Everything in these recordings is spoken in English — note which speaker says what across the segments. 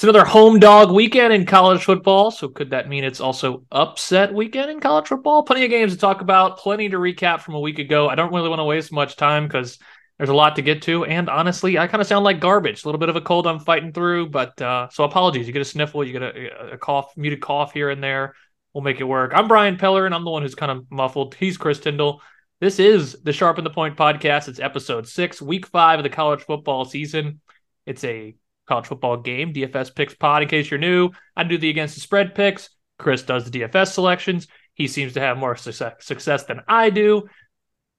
Speaker 1: It's another home dog weekend in college football. So could that mean it's also upset weekend in college football? Plenty of games to talk about, plenty to recap from a week ago. I don't really want to waste much time because there's a lot to get to. And honestly, I kind of sound like garbage. A little bit of a cold I'm fighting through, but uh, so apologies. You get a sniffle, you get a, a cough, muted cough here and there. We'll make it work. I'm Brian Peller, and I'm the one who's kind of muffled. He's Chris Tyndall. This is the Sharpen the Point podcast. It's episode six, week five of the college football season. It's a college football game, DFS picks pod. In case you're new, I do the against the spread picks. Chris does the DFS selections. He seems to have more success, success than I do.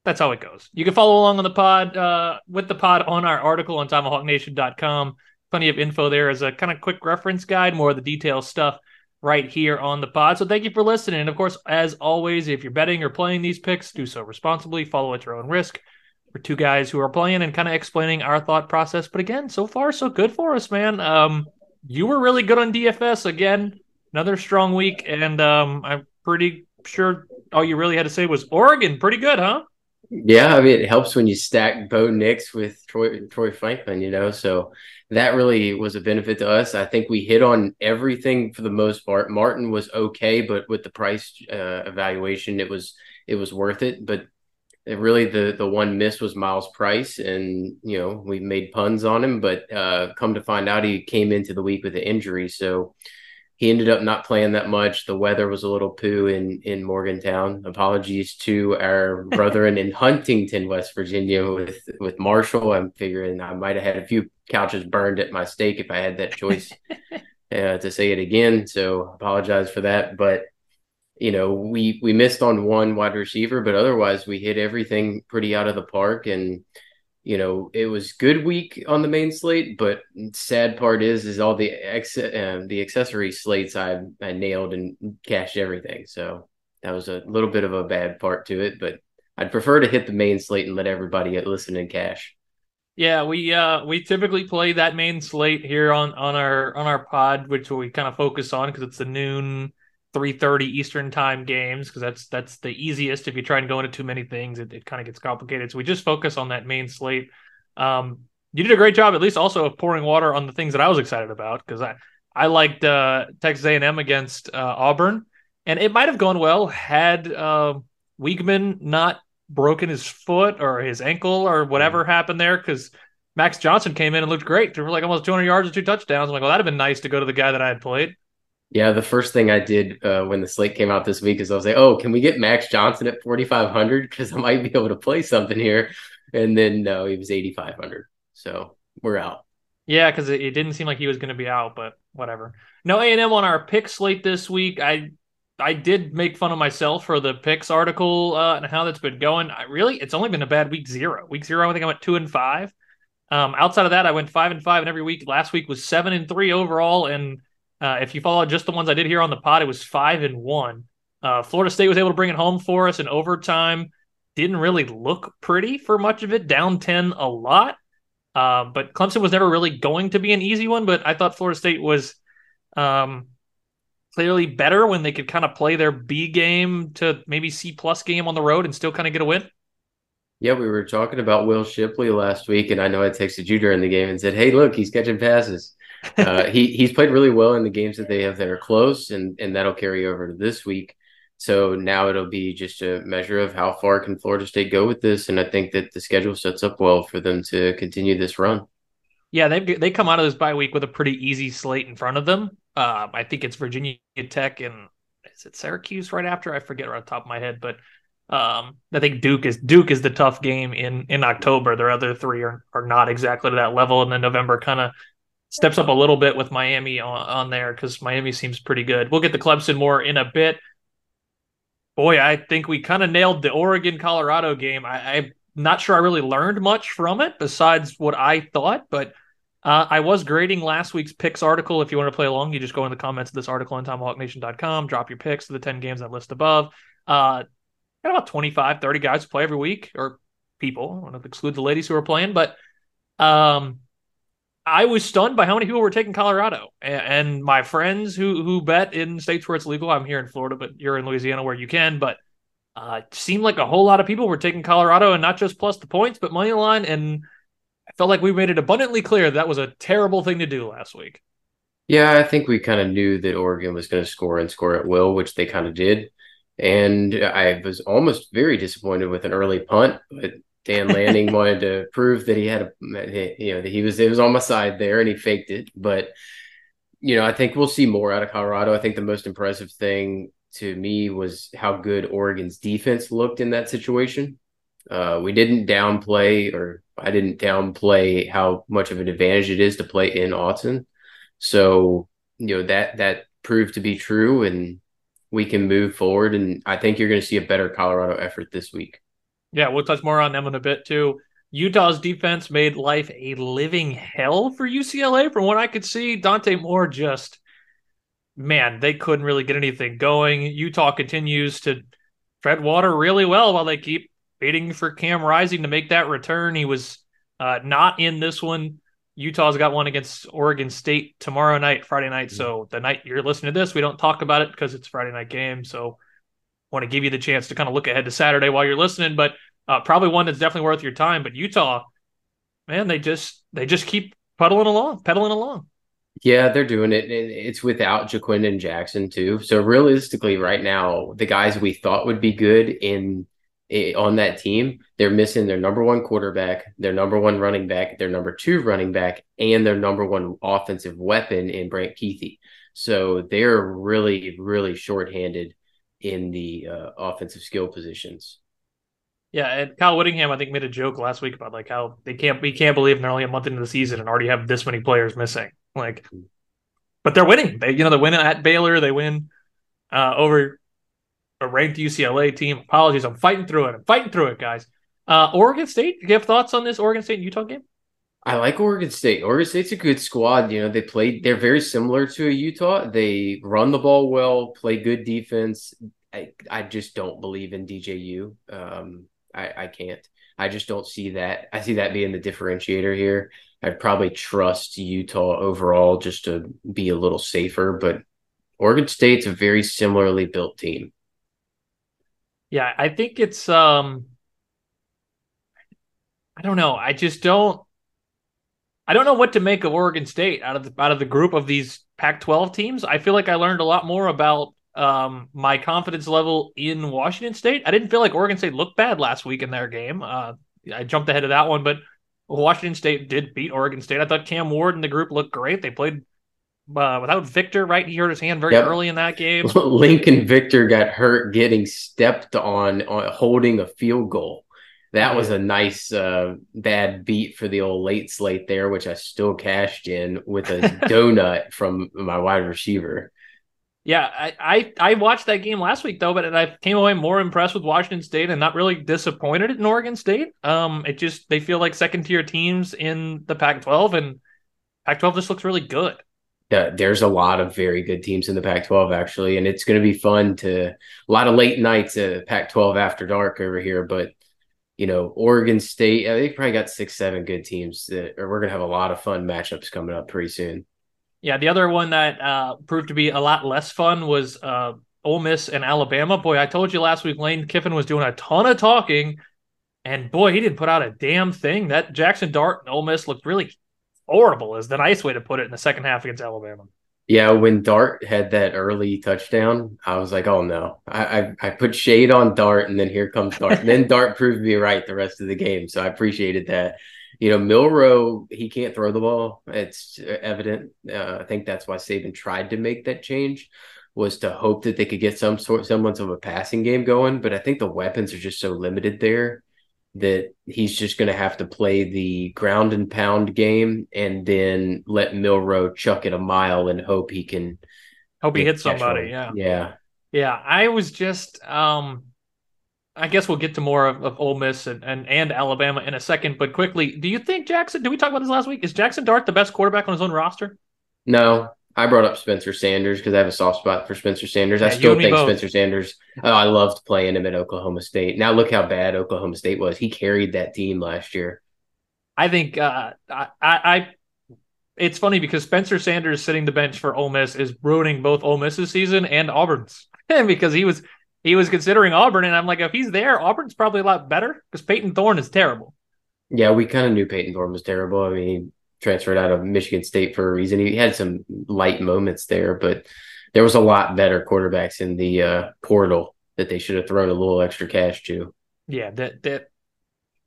Speaker 1: That's how it goes. You can follow along on the pod uh, with the pod on our article on TomahawkNation.com. Plenty of info there as a kind of quick reference guide, more of the detailed stuff right here on the pod. So thank you for listening. And of course, as always, if you're betting or playing these picks, do so responsibly. Follow at your own risk. We're two guys who are playing and kind of explaining our thought process. But again, so far so good for us, man. Um, you were really good on DFS again. Another strong week, and um, I'm pretty sure all you really had to say was Oregon. Pretty good, huh?
Speaker 2: Yeah, I mean it helps when you stack Bo Nix with Troy Troy Franklin, you know. So that really was a benefit to us. I think we hit on everything for the most part. Martin was okay, but with the price uh, evaluation, it was it was worth it. But really the the one miss was Myles Price, and you know we made puns on him, but uh, come to find out he came into the week with an injury, so he ended up not playing that much. The weather was a little poo in in Morgantown. Apologies to our brethren in Huntington, West Virginia, with with Marshall. I'm figuring I might have had a few couches burned at my stake if I had that choice uh, to say it again. So apologize for that, but you know, we we missed on one wide receiver, but otherwise we hit everything pretty out of the park. And you know, it was good week on the main slate, but sad part is is all the ex uh, the accessory slates I I nailed and cashed everything. So that was a little bit of a bad part to it, but I'd prefer to hit the main slate and let everybody listen and cash.
Speaker 1: Yeah, we uh we typically play that main slate here on on our on our pod, which we kind of focus on because it's the noon 3:30 Eastern time games because that's that's the easiest. If you try and go into too many things, it, it kind of gets complicated. So we just focus on that main slate. Um, you did a great job, at least also of pouring water on the things that I was excited about because I I liked uh, Texas A&M against uh, Auburn, and it might have gone well had uh, Weigman not broken his foot or his ankle or whatever mm-hmm. happened there because. Max Johnson came in and looked great. Threw like almost 200 yards and two touchdowns. I'm like, well, that'd have been nice to go to the guy that I had played.
Speaker 2: Yeah, the first thing I did uh, when the slate came out this week is I was like, "Oh, can we get Max Johnson at 4500 because I might be able to play something here." And then no, he was 8500. So, we're out.
Speaker 1: Yeah, cuz it, it, didn't seem like he was going to be out, but whatever. No A&M on our pick slate this week. I I did make fun of myself for the picks article uh, and how that's been going. I really it's only been a bad week 0. Week 0 I think I went 2 and 5. Um, outside of that, I went 5 and 5 and every week. Last week was 7 and 3 overall and uh, if you follow just the ones I did here on the pod, it was five and one. Uh, Florida State was able to bring it home for us in overtime. Didn't really look pretty for much of it, down 10 a lot. Uh, but Clemson was never really going to be an easy one. But I thought Florida State was um, clearly better when they could kind of play their B game to maybe C plus game on the road and still kind of get a win.
Speaker 2: Yeah, we were talking about Will Shipley last week, and I know I texted you during the game and said, "Hey, look, he's catching passes." Uh, he he's played really well in the games that they have that are close, and and that'll carry over to this week. So now it'll be just a measure of how far can Florida State go with this, and I think that the schedule sets up well for them to continue this run.
Speaker 1: Yeah, they they come out of this bye week with a pretty easy slate in front of them. Uh, I think it's Virginia Tech and is it Syracuse right after? I forget right off the top of my head, but um, I think Duke is Duke is the tough game in in October. Their other three are are not exactly to that level, and then November kind of steps up a little bit with Miami on, on there because Miami seems pretty good. We'll get the Clemson more in a bit. Boy, I think we kind of nailed the Oregon Colorado game. I, am not sure I really learned much from it besides what I thought, but uh, I was grading last week's picks article. If you want to play along, you just go in the comments of this article on tomahawknation.com, drop your picks to the 10 games that list above. Uh, got about 25, 30 guys play every week, or people. I want to exclude the ladies who are playing, but um, I was stunned by how many people were taking Colorado, and, my friends who who bet in states where it's legal. I'm here in Florida, but you're in Louisiana where you can. But uh, it seemed like a whole lot of people were taking Colorado, and not just plus the points, but money line. And I felt like we made it abundantly clear that was a terrible thing to do last week.
Speaker 2: Yeah, I think we kind of knew that Oregon was going to score and score at will, which they kind of did. And I was almost very disappointed with an early punt, but Dan Lanning wanted to prove that he had a, you know, that he was it was on my side there, and he faked it. But you know, I think we'll see more out of Colorado. I think the most impressive thing to me was how good Oregon's defense looked in that situation. Uh, we didn't downplay, or I didn't downplay how much of an advantage it is to play in Autzen. So you know that that proved to be true, and we can move forward. And I think you're going to see a better Colorado effort this week.
Speaker 1: Yeah, we'll touch more on them in a bit too. Utah's defense made life a living hell for UCLA. From what I could see, Dante Moore just, man, they couldn't really get anything going. Utah continues to tread water really well while they keep waiting for Cam Rising to make that return. He was uh, not in this one. Utah's got one against Oregon State tomorrow night, Friday night. Mm-hmm. So the night you're listening to this, we don't talk about it because it's Friday night game. So want to give you the chance to kind of look ahead to Saturday while you're listening, but uh, probably one that's definitely worth your time. But Utah, man, they just they just keep puddling along, pedaling along.
Speaker 2: Yeah, they're doing it. It's without Ja'Quinden Jackson too. So realistically, right now, the guys we thought would be good in on that team, they're missing their number one quarterback, their number one running back, their number two running back, and their number one offensive weapon in Brant Kuithe. So they're really, really shorthanded in the uh, offensive skill positions.
Speaker 1: Yeah, and Kyle Whittingham, I think, made a joke last week about like how they can't we can't believe they're only a month into the season and already have this many players missing. Like, but they're winning. They you know they win at Baylor, they win uh, over a ranked UCLA team. Apologies, I'm fighting through it. I'm fighting through it, guys. Uh, Oregon State, do you have thoughts on this Oregon State Utah game?
Speaker 2: I like Oregon State. Oregon State's a good squad. You know, they played, they're very similar to a Utah. They run the ball well, play good defense. I, I just don't believe in DJU. Um, I, I can't. I just don't see that. I see that being the differentiator here. I'd probably trust Utah overall just to be a little safer, but Oregon State's a very similarly built team.
Speaker 1: Yeah, I think it's um I don't know. I just don't I don't know what to make of Oregon State out of the out of the group of these Pac-12 teams. I feel like I learned a lot more about um, my confidence level in Washington State. I didn't feel like Oregon State looked bad last week in their game. Uh, I jumped ahead of that one, but Washington State did beat Oregon State. I thought Cam Ward and the group looked great. They played uh, without Victor, right? He hurt his hand very yep. early in that game.
Speaker 2: Lincoln Victor got hurt getting stepped on, on holding a field goal that was a nice uh, bad beat for the old late slate there, which I still cashed in with a donut from my wide receiver.
Speaker 1: Yeah, I, I, I watched that game last week though, but I came away more impressed with Washington State and not really disappointed in Oregon State. Um, it just they feel like second tier teams in the Pac-12, and Pac-12 just looks really good.
Speaker 2: Yeah, there's a lot of very good teams in the Pac-12 actually, and it's going to be fun to a lot of late nights at Pac-12 after dark over here, but you know, Oregon State, they probably got six, seven good teams that, or we're to have a lot of fun matchups coming up pretty soon.
Speaker 1: Yeah. The other one that uh, proved to be a lot less fun was uh, Ole Miss and Alabama. Boy, I told you last week, Lane Kiffin was doing a ton of talking, and boy, he didn't put out a damn thing. That Jackson Dart and Ole Miss looked really horrible, is the nice way to put it in the second half against Alabama.
Speaker 2: Yeah, when Dart had that early touchdown, I was like, "Oh no!" I I, I put shade on Dart, and then here comes Dart. and then Dart proved me right the rest of the game, so I appreciated that. You know, Milroe he can't throw the ball. It's evident. Uh, I think that's why Saban tried to make that change, was to hope that they could get some sort semblance of a passing game going. But I think the weapons are just so limited there that he's just going to have to play the ground and pound game and then let Milroe chuck it a mile and hope he can
Speaker 1: hope he hits somebody. Yeah.
Speaker 2: Yeah.
Speaker 1: Yeah. I was just, um, I guess we'll get to more of, of Ole Miss and, and, and Alabama in a second, but quickly, do you think Jackson, did we talk about this last week? Is Jackson Dart the best quarterback on his own roster?
Speaker 2: No, I brought up Spencer Sanders because I have a soft spot for Spencer Sanders. Yeah, I still think both. Spencer Sanders. Oh, I loved playing him at Oklahoma State. Now look how bad Oklahoma State was. He carried that team last year.
Speaker 1: I think uh, I, I, It's funny because Spencer Sanders sitting the bench for Ole Miss is ruining both Ole Miss's season and Auburn's because he was he was considering Auburn, and I'm like, if he's there, Auburn's probably a lot better because Payton Thorne is terrible.
Speaker 2: Yeah, we kind of knew Payton Thorne was terrible. I mean, transferred out of Michigan State for a reason. He had some light moments there, but there was a lot better quarterbacks in the uh, portal that they should have thrown a little extra cash to.
Speaker 1: Yeah, that that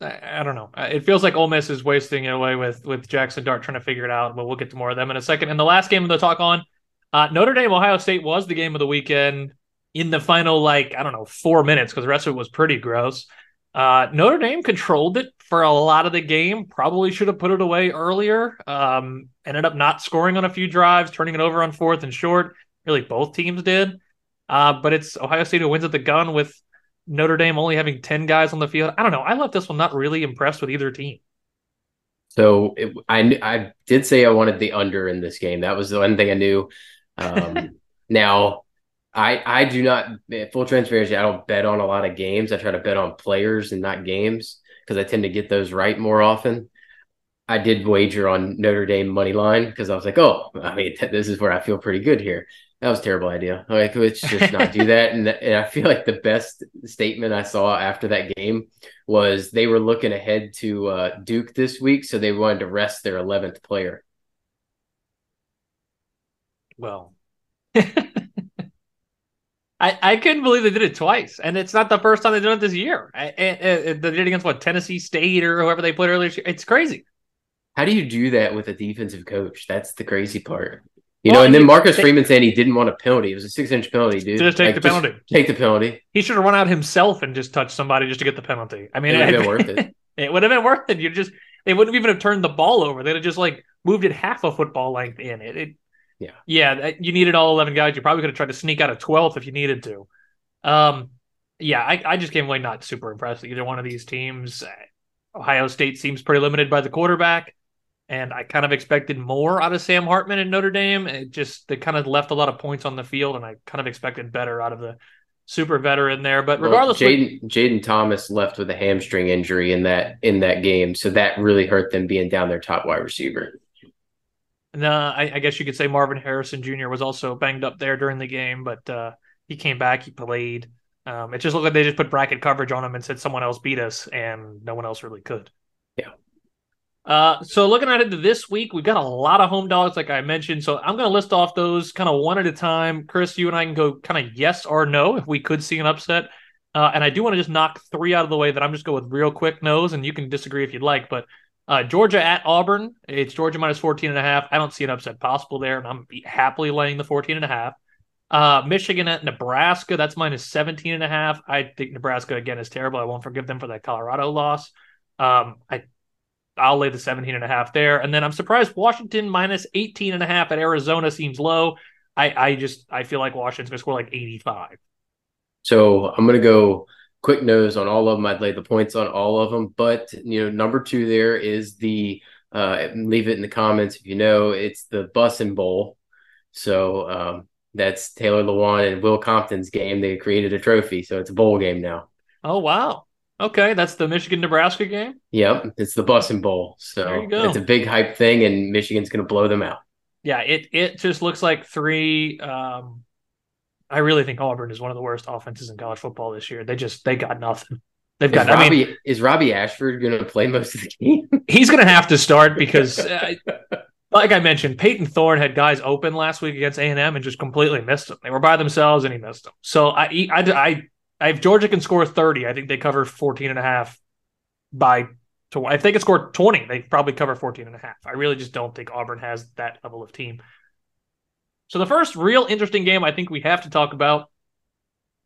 Speaker 1: I, I don't know. It feels like Ole Miss is wasting it away with with Jackson Dart trying to figure it out, but we'll get to more of them in a second. And the last game of the talk on uh, Notre Dame Ohio State was the game of the weekend in the final like I don't know four minutes because the rest of it was pretty gross. Uh, Notre Dame controlled it for a lot of the game. Probably should have put it away earlier. Um, ended up not scoring on a few drives, turning it over on fourth and short. Really, both teams did. Uh, but it's Ohio State who wins at the gun with Notre Dame only having 10 guys on the field. I don't know. I left this one not really impressed with either team.
Speaker 2: So it, I I did say I wanted the under in this game. That was the one thing I knew. Um, now I I do not full transparency. I don't bet on a lot of games. I try to bet on players and not games because I tend to get those right more often. I did wager on Notre Dame money line because I was like, oh, I mean, this is where I feel pretty good here. That was a terrible idea. Like, let's just not do that. And, and I feel like the best statement I saw after that game was they were looking ahead to uh, Duke this week, so they wanted to rest their eleventh player.
Speaker 1: Well, I, I couldn't believe they did it twice, and it's not the first time they've done it this year. I, I, they did it against what Tennessee State or whoever they played earlier. It's crazy.
Speaker 2: How do you do that with a defensive coach? That's the crazy part. You well, know, and then Marcus Freeman saying he didn't want a penalty. It was a six inch penalty, dude.
Speaker 1: Just take like, the penalty.
Speaker 2: Take the penalty.
Speaker 1: He should have run out himself and just touched somebody just to get the penalty. I mean,
Speaker 2: it would have been worth it.
Speaker 1: it would have been worth it. You just they wouldn't even have turned the ball over. They'd have just like moved it half a football length in. It, it
Speaker 2: yeah,
Speaker 1: yeah. You needed all eleven guys. You probably could have tried to sneak out a twelfth if you needed to. Um, yeah, I, I just came away not super impressed with either one of these teams. Ohio State seems pretty limited by the quarterback, and I kind of expected more out of Sam Hartman and Notre Dame. It just they kind of left a lot of points on the field, and I kind of expected better out of the super veteran there. But regardless,
Speaker 2: well, Jayden Jayden Thomas left with a hamstring injury in that in that game, so that really hurt them being down their top wide receiver.
Speaker 1: No, I, I, guess you could say Marvin Harrison Jr. was also banged up there during the game, but uh, he came back, he played. Um, it just looked like they just put bracket coverage on him and said someone else beat us, and no one else really could.
Speaker 2: Yeah.
Speaker 1: Uh, so looking at it this week, we've got a lot of home dogs, like I mentioned. So I'm going to list off those kind of one at a time. Chris, you and I can go kind of yes or no if we could see an upset. Uh, and I do want to just knock three out of the way that I'm just go with real quick no's, and you can disagree if you'd like. But uh, Georgia at Auburn, it's Georgia minus 14 and a half. I don't see an upset possible there, and I'm happily laying the 14 and a half. Uh, Michigan at Nebraska, that's minus 17 and a half. I think Nebraska again is terrible. I won't forgive them for that Colorado loss. Um, I I'll lay the 17 and a half there. And then I'm surprised Washington minus 18 and a half at Arizona seems low. I, I just I feel like Washington's gonna score like 85.
Speaker 2: So I'm gonna go quick nose on all of them. I'd lay the points on all of them, but you know, number two there is the uh, leave it in the comments if you know it's the Bussin Bowl. So um, that's Taylor Lewan and Will Compton's game. They created a trophy, so it's a bowl game now.
Speaker 1: Oh wow! Okay, that's the Michigan Nebraska game.
Speaker 2: Yep, it's the Bussin Bowl. So it's a big hype thing, and Michigan's going to blow them out.
Speaker 1: Yeah, it it just looks like three. Um, I really think Auburn is one of the worst offenses in college football this year. They just they got nothing. They've got.
Speaker 2: Robbie,
Speaker 1: I mean,
Speaker 2: is Robbie Ashford going to play most of the game?
Speaker 1: he's going to have to start because uh, like I mentioned, Payton Thorne had guys open last week against A and M and just completely missed them. They were by themselves and he missed them. So I, I, I, I if Georgia can score 30, I think they cover 14 and a half by to if they can score 20, they probably cover 14 and a half. I really just don't think Auburn has that level of team. So the first real interesting game I think we have to talk about,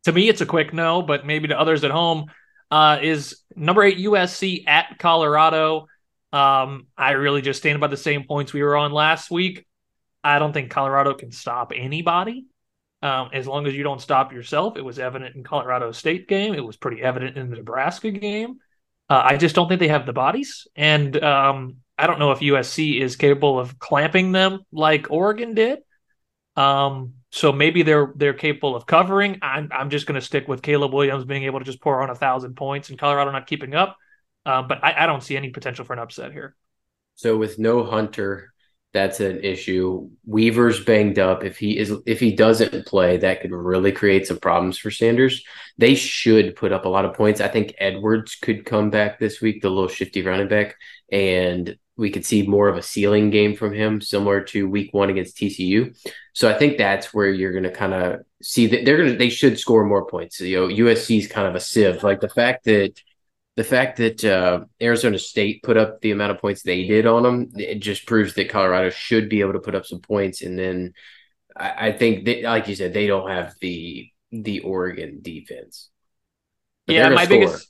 Speaker 1: to me, it's a quick no, but maybe to others at home, uh, is number eight USC at Colorado. Um, I really just stand by the same points we were on last week. I don't think Colorado can stop anybody. Um, as long as you don't stop yourself, it was evident in Colorado State game. It was pretty evident in the Nebraska game. Uh, I just don't think they have the bodies, and um, I don't know if USC is capable of clamping them like Oregon did. Um, so maybe they're they're capable of covering. I'm I'm just going to stick with Caleb Williams being able to just pour on a thousand points and Colorado not keeping up. Uh, but I, I don't see any potential for an upset here.
Speaker 2: So with no Hunter, that's an issue. Weaver's banged up. If he is, if he doesn't play, that could really create some problems for Sanders. They should put up a lot of points. I think Edwards could come back this week, the little shifty running back, and we could see more of a ceiling game from him, similar to Week One against TCU. So I think that's where you're going to kind of see that they're going to they should score more points. You know, USC is kind of a sieve. Like the fact that the fact that uh, Arizona State put up the amount of points they did on them, it just proves that Colorado should be able to put up some points. And then I, I think that, like you said, they don't have the the Oregon defense.
Speaker 1: But yeah, my score. biggest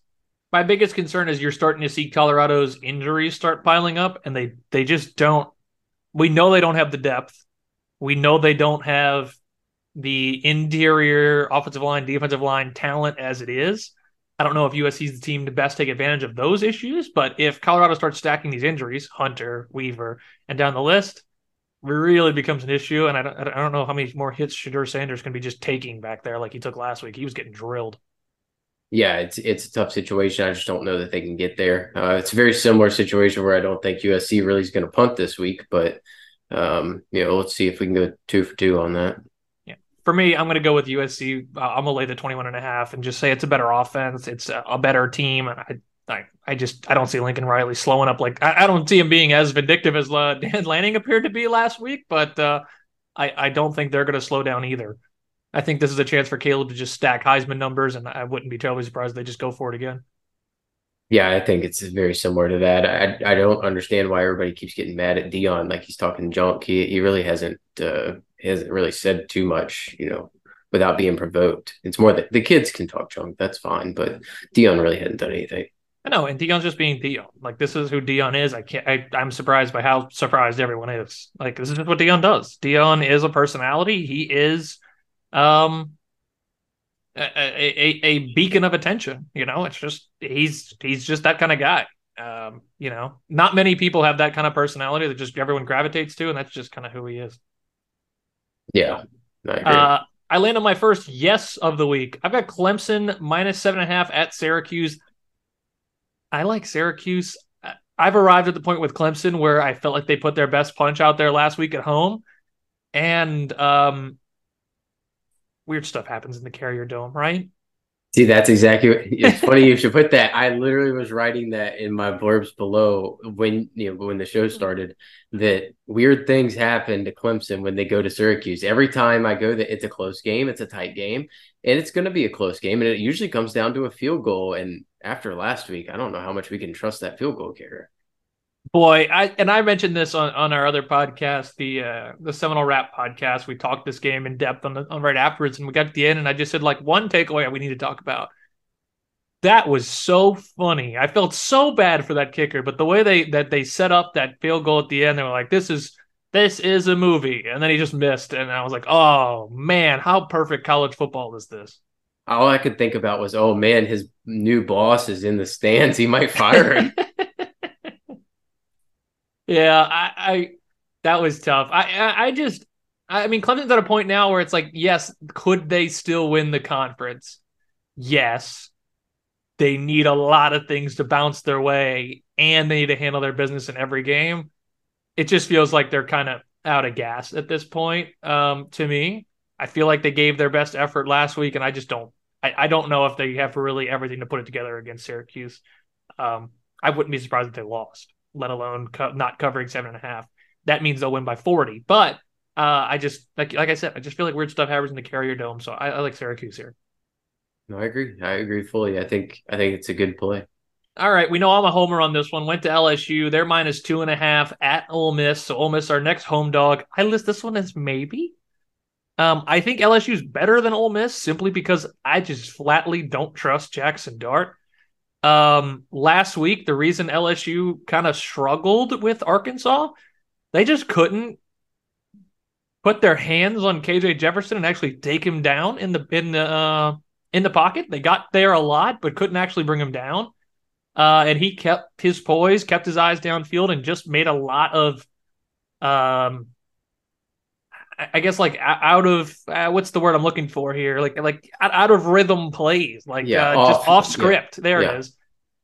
Speaker 1: my biggest concern is you're starting to see Colorado's injuries start piling up, and they they just don't. We know they don't have the depth. We know they don't have the interior offensive line, defensive line talent as it is. I don't know if USC is the team to best take advantage of those issues, but if Colorado starts stacking these injuries, Hunter, Weaver, and down the list, really becomes an issue. And I don't, I don't know how many more hits Shedeur Sanders can be just taking back there like he took last week. He was getting drilled.
Speaker 2: Yeah, it's it's a tough situation. I just don't know that they can get there. Uh, it's a very similar situation where I don't think USC really is going to punt this week, but um, you know, let's see if we can go two for two on that Yeah,
Speaker 1: for me, I'm going to go with USC. Uh, I'm going to lay the 21 and a half and just say it's a better offense. It's a, a better team. And I, I, I just, I don't see Lincoln Riley slowing up. Like, I, I don't see him being as vindictive as uh, Dan Lanning appeared to be last week, but uh, I, I don't think they're going to slow down either. I think this is a chance for Caleb to just stack Heisman numbers, and I wouldn't be terribly surprised if they just go for it again.
Speaker 2: Yeah, I think it's very similar to that. I I don't understand why everybody keeps getting mad at Deion, like he's talking junk. He he really hasn't uh, hasn't really said too much, you know, without being provoked. It's more that the kids can talk junk, that's fine, but Deion really hadn't done anything.
Speaker 1: I know, and Deion's just being Deion. Like this is who Deion is. I can't. I, I'm surprised by how surprised everyone is. Like this is just what Deion does. Deion is a personality. He is, um, a, a, a beacon of attention. You know, it's just he's he's just that kind of guy. Um, you know, not many people have that kind of personality that just everyone gravitates to, and that's just kind of who he is.
Speaker 2: Yeah.
Speaker 1: I, uh, I land on my first yes of the week. I've got Clemson minus seven and a half at Syracuse. I like Syracuse. I've arrived at the point with Clemson where I felt like they put their best punch out there last week at home. And um, weird stuff happens in the Carrier Dome, right?
Speaker 2: See, that's exactly what, it's funny you should put that. I literally was writing that in my blurbs below when you know when the show mm-hmm. started that weird things happen to Clemson when they go to Syracuse. Every time I go that it's a close game, it's a tight game, and it's going to be a close game, and it usually comes down to a field goal. And after last week, I don't know how much we can trust that field goal kicker.
Speaker 1: Boy, I and I mentioned this on, on our other podcast, the uh, the Seminole Rap podcast. We talked this game in depth on the on right afterwards, and we got to the end, and I just said like one takeaway we need to talk about. That was so funny. I felt so bad for that kicker, but the way they that they set up that field goal at the end, they were like, "This is this is a movie," and then he just missed, and I was like, "Oh man, how perfect college football is this?"
Speaker 2: All I could think about was, "Oh man, his new boss is in the stands. He might fire him."
Speaker 1: Yeah, I, I that was tough. I, I, I just I mean Clemson's at a point now where it's like, yes, could they still win the conference? Yes. They need a lot of things to bounce their way and they need to handle their business in every game. It just feels like they're kind of out of gas at this point. Um, to me. I feel like they gave their best effort last week, and I just don't I, I don't know if they have really everything to put it together against Syracuse. Um, I wouldn't be surprised if they lost let alone co- not covering seven and a half. That means they'll win by 40. But uh, I just, like, like I said, I just feel like weird stuff happens in the Carrier Dome. So I, I like Syracuse here.
Speaker 2: No, I agree. I agree fully. I think, I think it's a good play.
Speaker 1: All right, we know I'm a homer on this one. Went to LSU. They're minus two and a half at Ole Miss. So Ole Miss, our next home dog. I list this one as maybe. Um, I think LSU is better than Ole Miss simply because I just flatly don't trust Jackson Dart. Um, last week, the reason LSU kind of struggled with Arkansas, they just couldn't put their hands on KJ Jefferson and actually take him down in the in the uh, in the pocket. They got there a lot, but couldn't actually bring him down. Uh, and he kept his poise, kept his eyes downfield, and just made a lot of, um, I guess like out of uh, what's the word I'm looking for here? Like like out of rhythm plays, like yeah, uh, off, just off script. Yeah, there yeah. it is.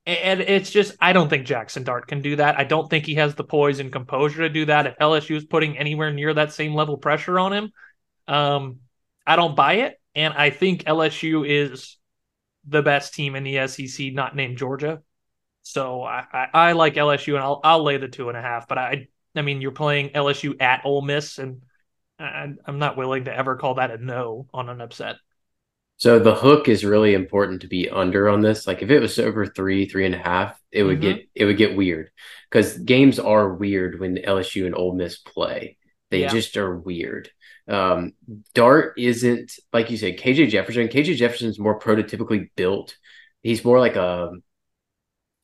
Speaker 1: And it's just I don't think Jackson Dart can do that. I don't think he has the poise and composure to do that. If LSU is putting anywhere near that same level pressure on him, um, I don't buy it. And I think LSU is the best team in the SEC, not named Georgia. So I, I, I like LSU, and I'll I'll lay the two and a half. But I I mean, you're playing LSU at Ole Miss, and I, I'm not willing to ever call that a no on an upset.
Speaker 2: So the hook is really important to be under on this. Like if it was over three, three and a half, it would mm-hmm. get it would get weird because games are weird when LSU and Ole Miss play. They yeah. just are weird. Um, Dart isn't like you said. KJ Jefferson. KJ Jefferson's more prototypically built. He's more like a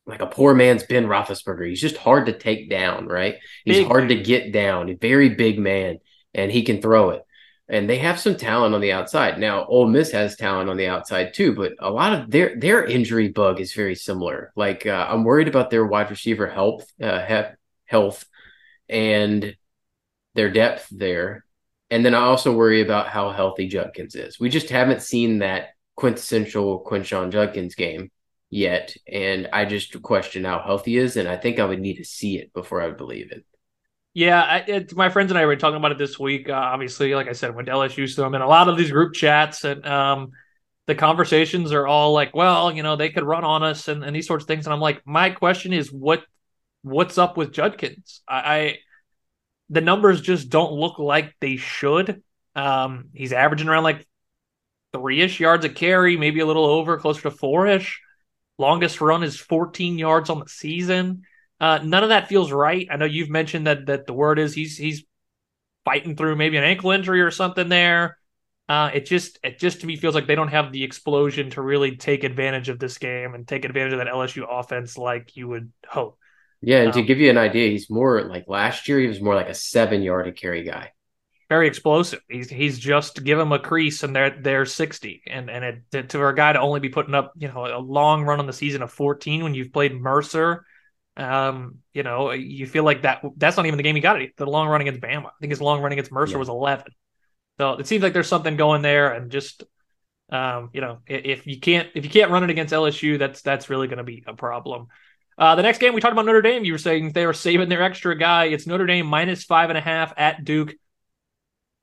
Speaker 2: like a poor man's Ben Roethlisberger. He's just hard to take down, right? He's big hard to get down. A very big man, and he can throw it and they have some talent on the outside. Now, Ole Miss has talent on the outside too, but a lot of their their injury bug is very similar. Like uh, I'm worried about their wide receiver health, uh, health, and their depth there. And then I also worry about how healthy Judkins is. We just haven't seen that quintessential Quinshon Judkins game yet, and I just question how healthy he is. And I think I would need to see it before I would believe it.
Speaker 1: Yeah, it, my friends and I were talking about it this week. Uh, obviously, like I said, went to LSU, so I'm in a lot of these group chats, and um, the conversations are all like, "Well, you know, they could run on us," and, and these sorts of things. And I'm like, my question is, what what's up with Judkins? I, I the numbers just don't look like they should. Um, he's averaging around like three ish yards a carry, maybe a little over, closer to four ish. Longest run is 14 yards on the season. Uh, none of that feels right. I know you've mentioned that that the word is he's he's fighting through maybe an ankle injury or something there. Uh, it just it just to me feels like they don't have the explosion to really take advantage of this game and take advantage of that LSU offense like you would hope.
Speaker 2: Yeah, and um, to give you an idea, he's more like last year. He was more like a seven yard to carry guy.
Speaker 1: Very explosive. He's he's just give him a crease and they're they're sixty, and and it to a guy to only be putting up you know a long run on the season of fourteen when you've played Mercer um, you know, you feel like that that's not even the game he got it. The long run against Bama. I think his long run against Mercer yeah. was 11. So it seems like there's something going there, and just um, you know, if you can't if you can't run it against LSU, that's that's really going to be a problem. Uh, the next game we talked about Notre Dame. You were saying they were saving their extra guy. It's Notre Dame minus five and a half at Duke.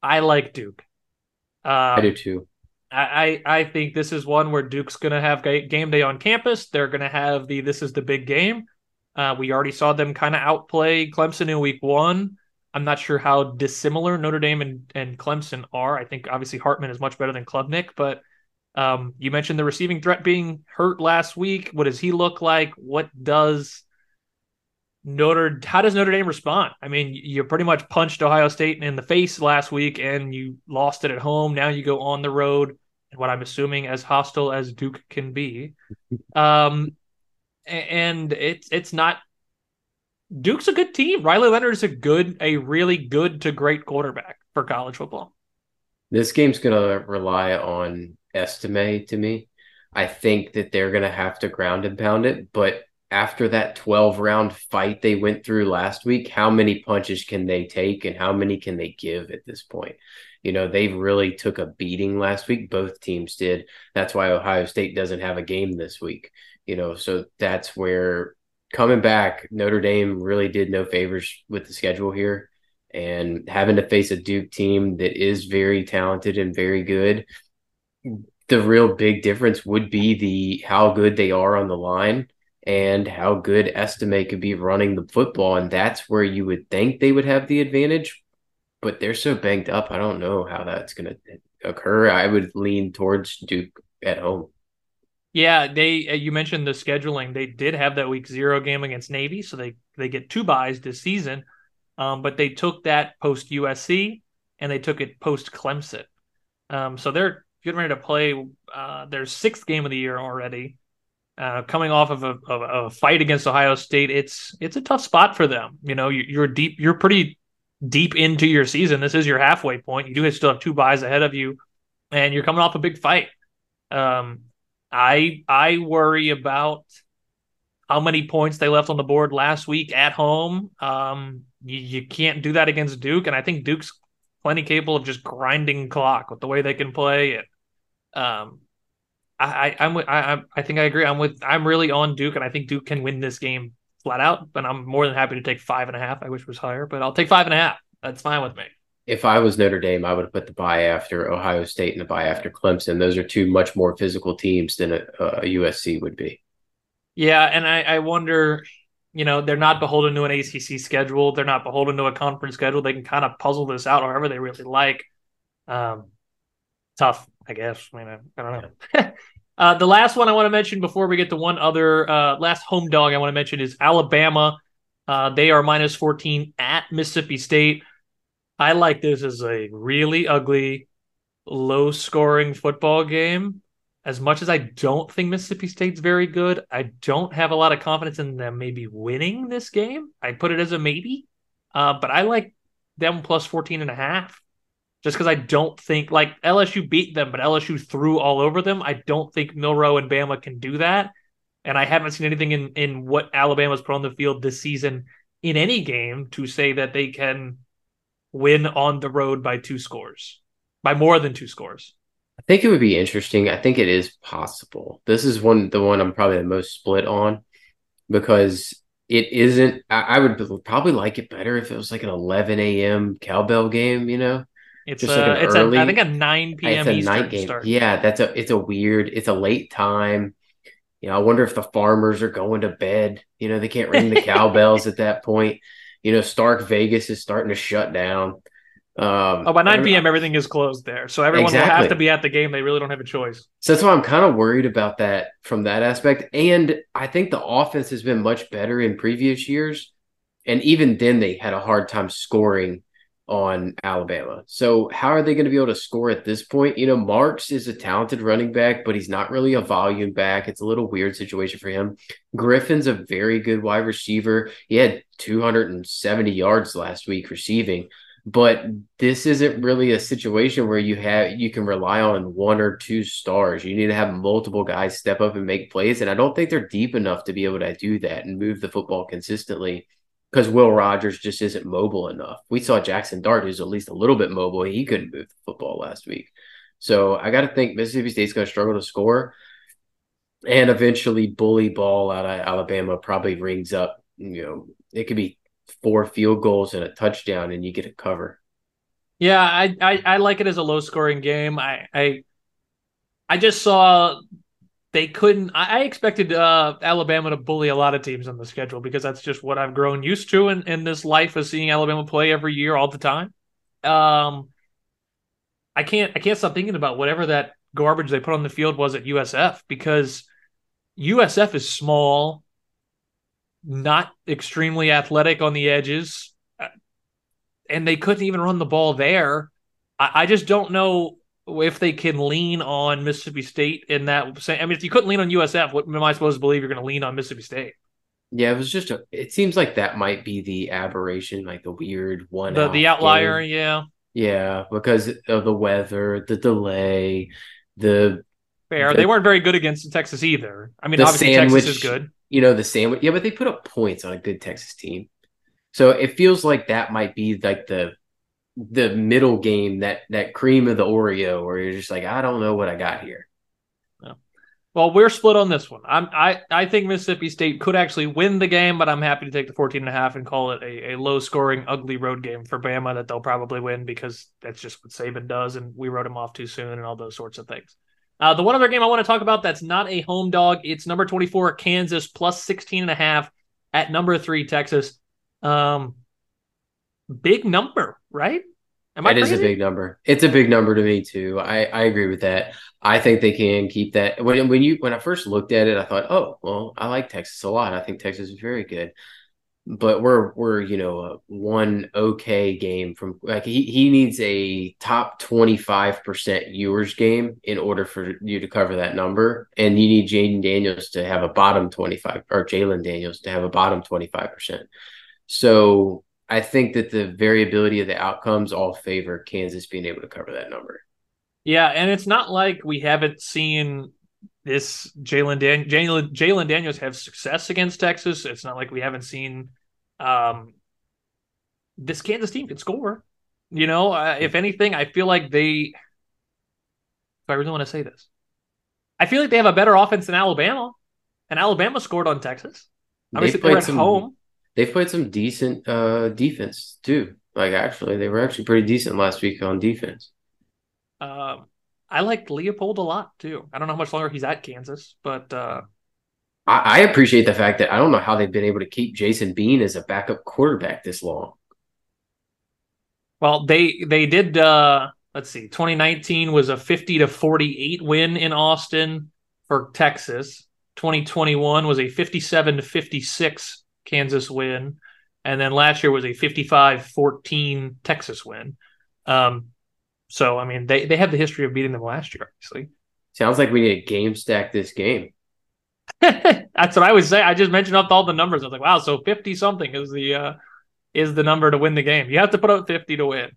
Speaker 1: I like Duke.
Speaker 2: Um, I do too.
Speaker 1: I, I think this is one where Duke's going to have game day on campus. They're going to have the this is the big game. Uh, we already saw them kind of outplay Clemson in week one. I'm not sure how dissimilar Notre Dame and, and Clemson are. I think obviously Hartman is much better than Klubnik, but um, you mentioned the receiving threat being hurt last week. What does he look like? What does Notre how does Notre Dame respond? I mean, you pretty much punched Ohio State in the face last week and you lost it at home. Now you go on the road and what I'm assuming as hostile as Duke can be. Um, and it's it's not Duke's a good team. Riley Leonard is a good, a really good to great quarterback for college football.
Speaker 2: This game's gonna rely on Estime to me. I think that they're gonna have to ground and pound it, but after that 12 round fight they went through last week, how many punches can they take and how many can they give at this point? You know, they really took a beating last week. Both teams did. That's why Ohio State doesn't have a game this week you know, so that's where coming back, Notre Dame really did no favors with the schedule here. And having to face a Duke team that is very talented and very good, the real big difference would be the how good they are on the line and how good Estime could be running the football. And that's where you would think they would have the advantage. But they're so banged up. I don't know how that's going to occur. I would lean towards Duke at home.
Speaker 1: Yeah, they uh, you mentioned the scheduling. They did have that week zero game against Navy, so they they get two byes this season. Um, but they took that post USC and they took it post Clemson. Um, so they're getting ready to play uh, their sixth game of the year already. Uh, coming off of a, of a, fight against Ohio State, it's it's a tough spot for them. You know, you, are deep, you're pretty deep into your season. This is your halfway point. You do still have two byes ahead of you, and you're coming off a big fight. Um, I I worry about how many points they left on the board last week at home. Um, you, you can't do that against Duke, and I think Duke's plenty capable of just grinding clock with the way they can play. And um, I, I am I I think I agree. I'm with I'm really on Duke, and I think Duke can win this game flat out. But I'm more than happy to take five and a half. I wish it was higher, but I'll take five and a half. That's fine with me
Speaker 2: if I was Notre Dame, I would have put the bye after Ohio State and the bye after Clemson. Those are two much more physical teams than a, a USC would be.
Speaker 1: Yeah, and I, I wonder, you know, they're not beholden to an ACC schedule. They're not beholden to a conference schedule. They can kind of puzzle this out however they really like. Um, tough, I guess. I mean, I, I don't know. uh, the last one I want to mention before we get to one other uh, last home dog I want to mention is Alabama. Uh, they are minus 14 at Mississippi State. I like this as a really ugly, low scoring football game. As much as I don't think Mississippi State's very good, I don't have a lot of confidence in them maybe winning this game. I put it as a maybe. Uh, but I like them plus 14 and a half just because I don't think like LSU beat them, but LSU threw all over them. I don't think Milroe and Bama can do that. And I haven't seen anything in, in what Alabama's put on the field this season in any game to say that they can win on the road by two scores, by more than two scores.
Speaker 2: I think it would be interesting. I think it is possible. This is one the one I'm probably the most split on because it isn't. I, I would probably like it better if it was like an 11 a.m. cowbell game. You know,
Speaker 1: it's Just a, like it's early, a, I think a 9 p.m. It's a night game. Start.
Speaker 2: Yeah, that's a it's a weird. It's a late time. You know, I wonder if the farmers are going to bed. You know, they can't ring the cowbells at that point. You know, Stark Vegas is starting to shut down.
Speaker 1: Um, oh, by 9 p.m., everything is closed there. So everyone exactly. will have to be at the game. They really don't have a choice.
Speaker 2: So that's why I'm kind of worried about that from that aspect. And I think the offense has been much better in previous years. And even then, they had a hard time scoring on Alabama. So how are they going to be able to score at this point? You know, Marks is a talented running back, but he's not really a volume back. It's a little weird situation for him. Griffin's a very good wide receiver. He had 270 yards last week receiving, but this isn't really a situation where you have you can rely on one or two stars. You need to have multiple guys step up and make plays, and I don't think they're deep enough to be able to do that and move the football consistently because Will Rogers just isn't mobile enough. We saw Jackson Dart, who's at least a little bit mobile. He couldn't move the football last week. So I got to think Mississippi State's going to struggle to score. And eventually, bully ball out of Alabama probably rings up. You know, it could be four field goals and a touchdown, and you get a cover.
Speaker 1: Yeah, I, I, I like it as a low scoring game. I, I I just saw they couldn't. I, I expected uh, Alabama to bully a lot of teams on the schedule because that's just what I've grown used to in, in this life of seeing Alabama play every year all the time. Um, I can't I can't stop thinking about whatever that garbage they put on the field was at USF because USF is small, not extremely athletic on the edges, uh, and they couldn't even run the ball there. I, I just don't know if they can lean on Mississippi State in that. I mean, if you couldn't lean on USF, what am I supposed to believe you're going to lean on Mississippi State?
Speaker 2: Yeah, it was just a. It seems like that might be the aberration, like the weird one.
Speaker 1: The the outlier, game. yeah.
Speaker 2: Yeah, because of the weather, the delay, the.
Speaker 1: Fair. The, they weren't very good against Texas either. I mean, obviously sandwich, Texas is good.
Speaker 2: You know the sandwich. Yeah, but they put up points on a good Texas team, so it feels like that might be like the the middle game, that that cream of the Oreo, where you're just like, I don't know what I got here.
Speaker 1: Well, we're split on this one. I'm, I I think Mississippi State could actually win the game, but I'm happy to take the 14 and a half and call it a, a low scoring, ugly road game for Bama that they'll probably win because that's just what Saban does, and we wrote him off too soon and all those sorts of things. Uh, the one other game I want to talk about that's not a home dog. It's number 24 Kansas plus 16 and a half at number three Texas. Um, big number, right?
Speaker 2: Am I it is a big number. It's a big number to me too. I, I agree with that. I think they can keep that. When when you when I first looked at it, I thought, oh well, I like Texas a lot. I think Texas is very good. But we're we're you know a one okay game from like he, he needs a top twenty five percent viewers game in order for you to cover that number, and you need Jayden Daniels to have a bottom twenty five or Jalon Daniels to have a bottom twenty five percent. So I think that the variability of the outcomes all favor Kansas being able to cover that number.
Speaker 1: Yeah, and it's not like we haven't seen this Jalen Dan- Jalon Daniels have success against Texas. It's not like we haven't seen um, this Kansas team can score. You know, uh, if anything, I feel like they. If I really want to say this, I feel like they have a better offense than Alabama, and Alabama scored on Texas. Obviously, they are at some, home
Speaker 2: they've played some decent uh, defense too. Like actually, they were actually pretty decent last week on defense.
Speaker 1: Um, I like Leipold a lot too. I don't know how much longer he's at Kansas, but uh,
Speaker 2: I, I appreciate the fact that I don't know how they've been able to keep Jason Bean as a backup quarterback this long.
Speaker 1: Well, they they did. uh Let's see, 2019 was a 50 to 48 win in Austin for Texas. 2021 was a 57 to 56 Kansas win, and then last year was a 55-14 Texas win. Um, so I mean, they they have the history of beating them last year, obviously.
Speaker 2: Sounds like we need a game stack this game.
Speaker 1: That's what I would say. I just mentioned up all the numbers. I was like, wow, so 50 something is the uh is the number to win the game. You have to put up 50 to win.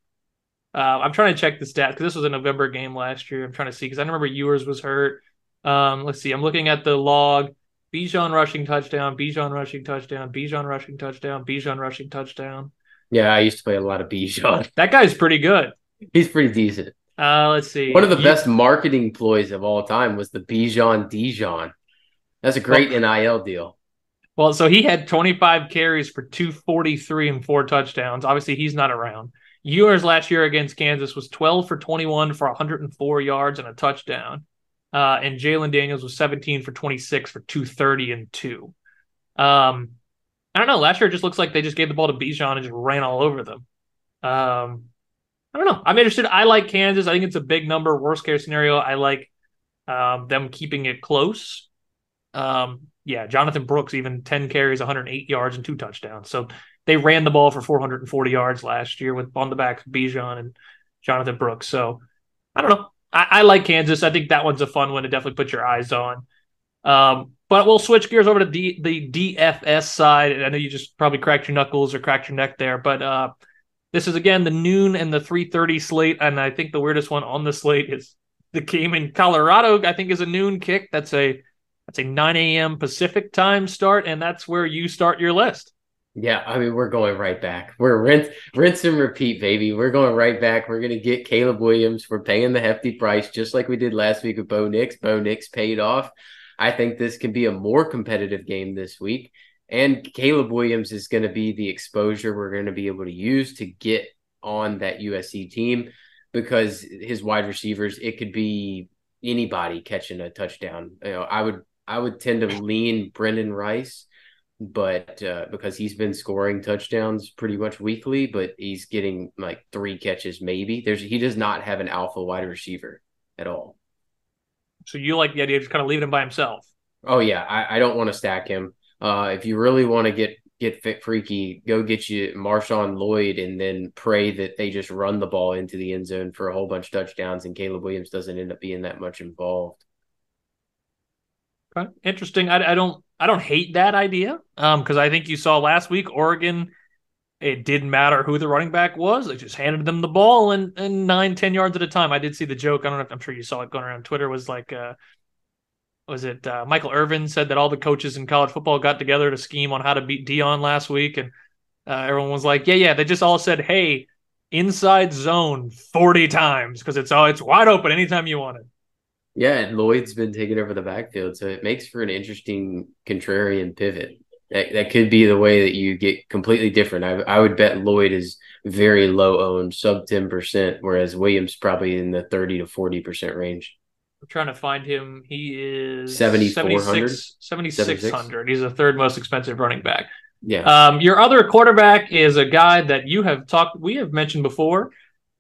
Speaker 1: Uh, I'm trying to check the stats because this was a November game last year. I'm trying to see because I remember Ewers was hurt. Um, let's see. I'm looking at the log. Bijan rushing touchdown. Bijan rushing touchdown. Bijan rushing touchdown. Bijan rushing touchdown.
Speaker 2: Yeah, I used to play a lot of Bijan.
Speaker 1: That guy's pretty good.
Speaker 2: He's pretty decent.
Speaker 1: Uh, let's see.
Speaker 2: One of the you, best marketing ploys of all time was the Bijan Dijon. That's a great well, NIL deal.
Speaker 1: Well, so he had 25 carries for 243 and four touchdowns. Obviously, he's not around. Ewers last year against Kansas was 12 for 21 for 104 yards and a touchdown. Uh, and Jalon Daniels was 17 for 26 for 230 and two. Um, I don't know. Last year it just looks like they just gave the ball to Bijan and just ran all over them. Um, I don't know. I'm interested. I like Kansas. I think it's a big number. Worst case scenario, I like um, them keeping it close. Um, yeah, Jonathan Brooks even 10 carries, 108 yards, and two touchdowns. So they ran the ball for 440 yards last year with on the back Bijan and Jonathan Brooks. So I don't know. I, I, like Kansas. I think that one's a fun one to definitely put your eyes on. Um, but we'll switch gears over to D, the DFS side. And I know you just probably cracked your knuckles or cracked your neck there, but uh, this is again the noon and the 3:30 slate, and I think the weirdest one on the slate is the game in Colorado. I think is a noon kick. That's a that's a 9 a.m. Pacific time start, and that's where you start your list.
Speaker 2: Yeah, I mean, we're going right back. We're rinse, rinse and repeat, baby. We're going right back. We're going to get Caleb Williams. We're paying the hefty price, just like we did last week with Bo Nix. Bo Nix paid off. I think this can be a more competitive game this week. And Caleb Williams is going to be the exposure we're going to be able to use to get on that USC team because his wide receivers, it could be anybody catching a touchdown. You know, I would I would tend to lean Brendan Rice but uh, because he's been scoring touchdowns pretty much weekly, but he's getting like three catches maybe. There's he does not have an alpha wide receiver at all.
Speaker 1: So you like the idea of just kind of leaving him by himself?
Speaker 2: Oh yeah, I, I don't want to stack him. Uh, if you really want to get get fit freaky, go get you Marshawn Lloyd and then pray that they just run the ball into the end zone for a whole bunch of touchdowns and Caleb Williams doesn't end up being that much involved.
Speaker 1: Okay. Interesting. I, I don't I don't hate that idea because um, I think you saw last week Oregon. It didn't matter who the running back was; they just handed them the ball and and nine ten yards at a time. I did see the joke. I don't know. if I'm sure you saw it going around Twitter. Was like, uh, was it uh, Michael Irvin said that all the coaches in college football got together to scheme on how to beat Deion last week, and uh, everyone was like, "Yeah, yeah." They just all said, "Hey, inside zone 40 times because it's all it's wide open anytime you want it."
Speaker 2: Yeah, and Lloyd's been taking over the backfield, so it makes for an interesting contrarian pivot. That, that could be the way that you get completely different. I, I would bet Lloyd is very low owned, sub 10%, whereas Williams probably in the 30 to 40% range.
Speaker 1: I'm trying to find him. He is
Speaker 2: 7,400.
Speaker 1: 7,600. He's the third most expensive running back.
Speaker 2: Yeah.
Speaker 1: Um, your other quarterback is a guy that you have talked, we have mentioned before.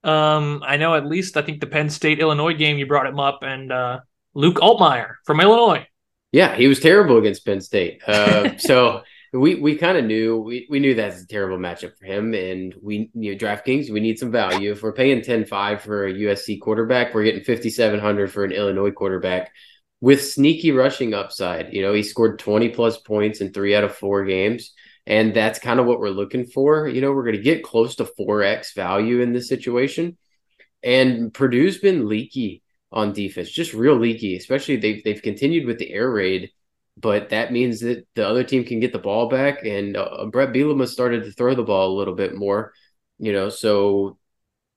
Speaker 1: Um, I know at least I think the Penn State Illinois game you brought him up, and uh, Luke Altmyer from Illinois.
Speaker 2: Yeah, he was terrible against Penn State. Uh, so we we kind of knew we, we knew that's a terrible matchup for him, and we you know DraftKings we need some value. If we're paying 10-5 for a USC quarterback, we're getting fifty seven hundred for an Illinois quarterback with sneaky rushing upside. You know, he scored twenty plus points in three out of four games. And that's kind of what we're looking for. You know, we're going to get close to 4x value in this situation. And Purdue's been leaky on defense, just real leaky, especially they've, they've continued with the air raid. But that means that the other team can get the ball back. And uh, Brett Bielema started to throw the ball a little bit more, you know. So